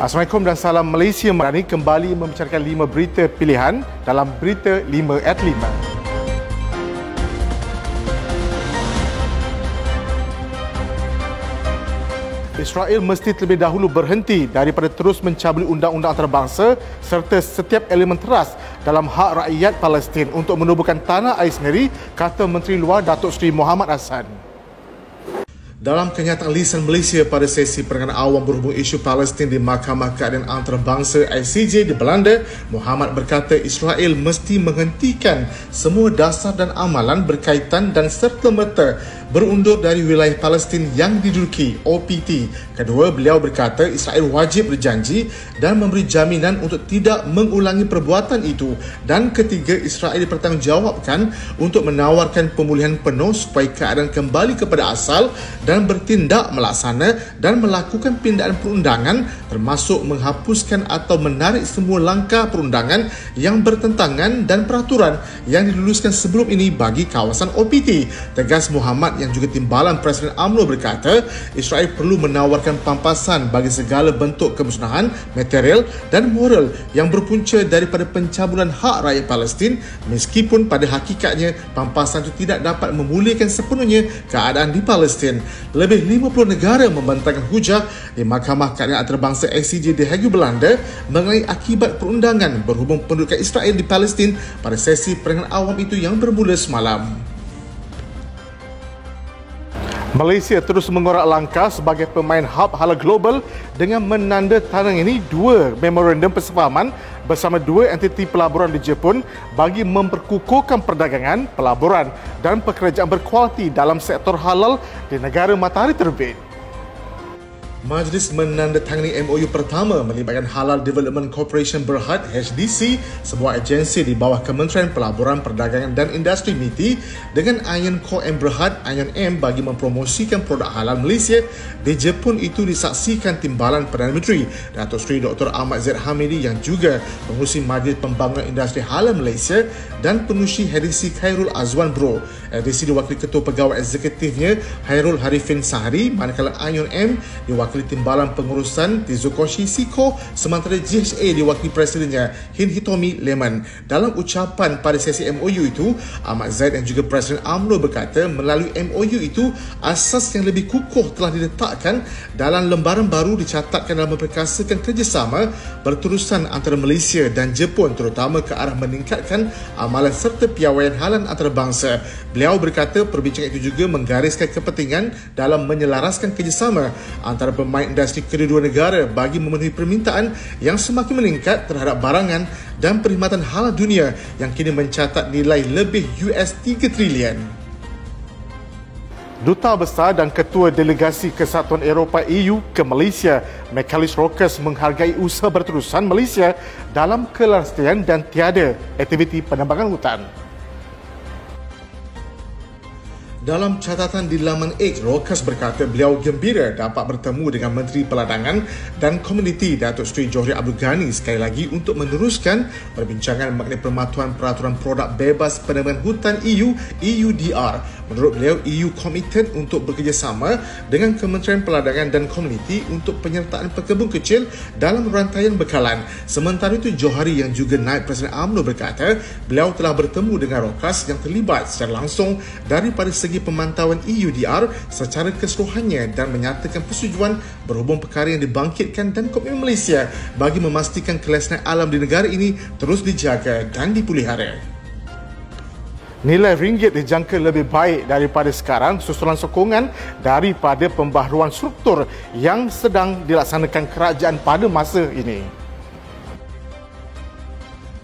Assalamualaikum dan salam Malaysia. Ini kembali membicarakan lima berita pilihan dalam Berita 5 at 5. Israel mesti terlebih dahulu berhenti daripada terus mencabuli undang-undang antarabangsa serta setiap elemen teras dalam hak rakyat Palestin untuk menubuhkan tanah air sendiri, kata Menteri Luar Datuk Seri Muhammad Hassan. Dalam kenyataan lisan Malaysia pada sesi perangan awam berhubung isu Palestin di Mahkamah Keadaan Antarabangsa ICJ di Belanda, Muhammad berkata Israel mesti menghentikan semua dasar dan amalan berkaitan dan serta-merta berundur dari wilayah Palestin yang diduduki OPT. Kedua, beliau berkata Israel wajib berjanji dan memberi jaminan untuk tidak mengulangi perbuatan itu. Dan ketiga, Israel dipertanggungjawabkan untuk menawarkan pemulihan penuh supaya keadaan kembali kepada asal bertindak melaksana dan melakukan pindaan perundangan termasuk menghapuskan atau menarik semua langkah perundangan yang bertentangan dan peraturan yang diluluskan sebelum ini bagi kawasan OPT. Tegas Muhammad yang juga timbalan Presiden AMNO berkata Israel perlu menawarkan pampasan bagi segala bentuk kemusnahan material dan moral yang berpunca daripada pencabulan hak rakyat Palestin meskipun pada hakikatnya pampasan itu tidak dapat memulihkan sepenuhnya keadaan di Palestin. Lebih 50 negara membentangkan hujah di Mahkamah Keadaan Antarabangsa ICJ di Hague, Belanda mengenai akibat perundangan berhubung pendudukan Israel di Palestin pada sesi perangan awam itu yang bermula semalam. Malaysia terus mengorak langkah sebagai pemain hub halal global dengan menandatangani dua memorandum persefahaman bersama dua entiti pelaburan di Jepun bagi memperkukuhkan perdagangan, pelaburan dan pekerjaan berkualiti dalam sektor halal di negara matahari terbit. Majlis menandatangani MOU pertama melibatkan Halal Development Corporation Berhad HDC, sebuah agensi di bawah Kementerian Pelaburan Perdagangan dan Industri MITI dengan Iron Co M Berhad Iron M bagi mempromosikan produk halal Malaysia di Jepun itu disaksikan timbalan Perdana Menteri Datuk Seri Dr. Ahmad Zaid Hamidi yang juga pengurusi Majlis Pembangunan Industri Halal Malaysia dan pengurusi HDC Khairul Azwan Bro. HDC diwakili Ketua Pegawai Eksekutifnya Hairul Harifin Sahari manakala Iron M diwakili Timbalan Pengurusan Tizukoshi Siko sementara GHA diwakili Presidennya Hin Hitomi Lemon. Dalam ucapan pada sesi MOU itu, Ahmad Zaid dan juga Presiden AMNO berkata melalui MOU itu, asas yang lebih kukuh telah diletakkan dalam lembaran baru dicatatkan dalam memperkasakan kerjasama berterusan antara Malaysia dan Jepun terutama ke arah meningkatkan amalan serta piawaian halan antarabangsa. Beliau berkata perbincangan itu juga menggariskan kepentingan dalam menyelaraskan kerjasama antara pemain industri kedua-dua negara bagi memenuhi permintaan yang semakin meningkat terhadap barangan dan perkhidmatan halal dunia yang kini mencatat nilai lebih US 3 trilion. Duta Besar dan Ketua Delegasi Kesatuan Eropah EU ke Malaysia, Michaelis Rokas menghargai usaha berterusan Malaysia dalam kelestarian dan tiada aktiviti penambangan hutan. Dalam catatan di laman X, Rokas berkata beliau gembira dapat bertemu dengan Menteri Peladangan dan Komuniti Datuk Seri Johri Abdul Ghani sekali lagi untuk meneruskan perbincangan mengenai permatuan peraturan produk bebas penebangan hutan EU EUDR. Menurut beliau, EU komited untuk bekerjasama dengan Kementerian Peladangan dan Komuniti untuk penyertaan pekebun kecil dalam rantaian bekalan. Sementara itu, Johari yang juga naik Presiden UMNO berkata beliau telah bertemu dengan Rokas yang terlibat secara langsung daripada segi pemantauan EUDR secara keseluruhannya dan menyatakan persetujuan berhubung perkara yang dibangkitkan dan komitmen Malaysia bagi memastikan kelestarian alam di negara ini terus dijaga dan dipulihara. Nilai ringgit dijangka lebih baik daripada sekarang susulan sokongan daripada pembaharuan struktur yang sedang dilaksanakan kerajaan pada masa ini.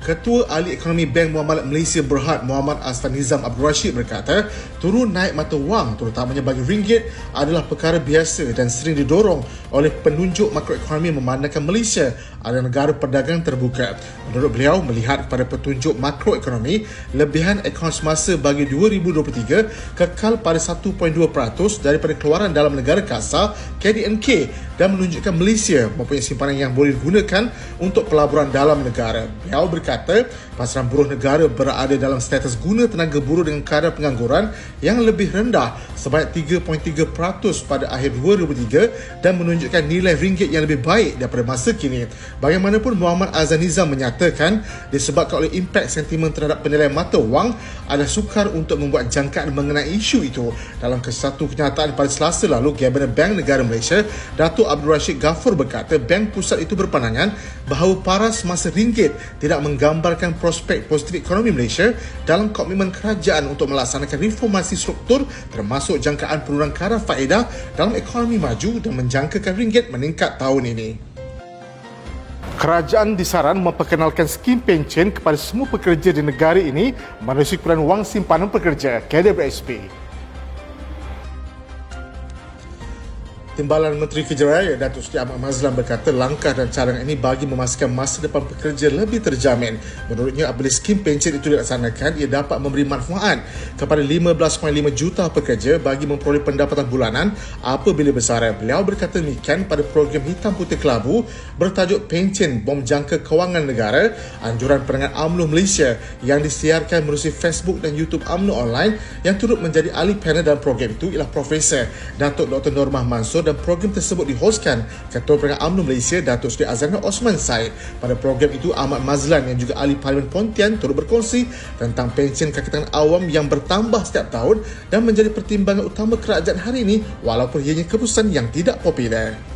Ketua Ahli Ekonomi Bank Muamalat Malaysia Berhad Muhammad Asfan Nizam Abdul Rashid berkata, turun naik mata wang terutamanya bagi ringgit adalah perkara biasa dan sering didorong oleh penunjuk makroekonomi memandangkan Malaysia adalah negara perdagangan terbuka. Menurut beliau, melihat pada petunjuk makroekonomi, lebihan akaun semasa bagi 2023 kekal pada 1.2% daripada keluaran dalam negara kasar KDNK dan menunjukkan Malaysia mempunyai simpanan yang boleh digunakan untuk pelaburan dalam negara. Beliau berkata, pasaran buruh negara berada dalam status guna tenaga buruh dengan kadar pengangguran yang lebih rendah sebanyak 3.3% pada akhir 2023 dan menunjukkan nilai ringgit yang lebih baik daripada masa kini. Bagaimanapun Muhammad Azaniza menyatakan disebabkan oleh impak sentimen terhadap penilaian mata wang adalah sukar untuk membuat jangkaan mengenai isu itu. Dalam kesatu kenyataan pada selasa lalu, Kabinet Bank Negara Malaysia, Datuk Abdul Rashid Ghafur berkata Bank Pusat itu berpandangan bahawa paras masa ringgit tidak menggambarkan prospek positif ekonomi Malaysia dalam komitmen kerajaan untuk melaksanakan reformasi struktur termasuk jangkaan penurunan kadar faedah dalam ekonomi maju dan menjangkakan ringgit meningkat tahun ini. Kerajaan disaran memperkenalkan skim pencen kepada semua pekerja di negara ini menerusi Kementerian Wang Simpanan Pekerja KDBSP. Timbalan Menteri Kerja Raya Datuk Seri Ahmad Mazlan berkata langkah dan cadangan ini bagi memastikan masa depan pekerja lebih terjamin. Menurutnya apabila skim pencen itu dilaksanakan ia dapat memberi manfaat kepada 15.5 juta pekerja bagi memperoleh pendapatan bulanan apabila besaran. Beliau berkata demikian pada program Hitam Putih Kelabu bertajuk Pencen Bom Jangka Kewangan Negara anjuran Perangan UMNO Malaysia yang disiarkan melalui Facebook dan YouTube UMNO Online yang turut menjadi ahli panel dalam program itu ialah Profesor Datuk Dr. Normah Mansur dan program tersebut dihoskan Ketua Peringkat UMNO Malaysia Datuk Seri Azana Osman Said. Pada program itu Ahmad Mazlan yang juga ahli Parlimen Pontian turut berkongsi tentang pension kaki tangan awam yang bertambah setiap tahun dan menjadi pertimbangan utama kerajaan hari ini walaupun ianya keputusan yang tidak popular.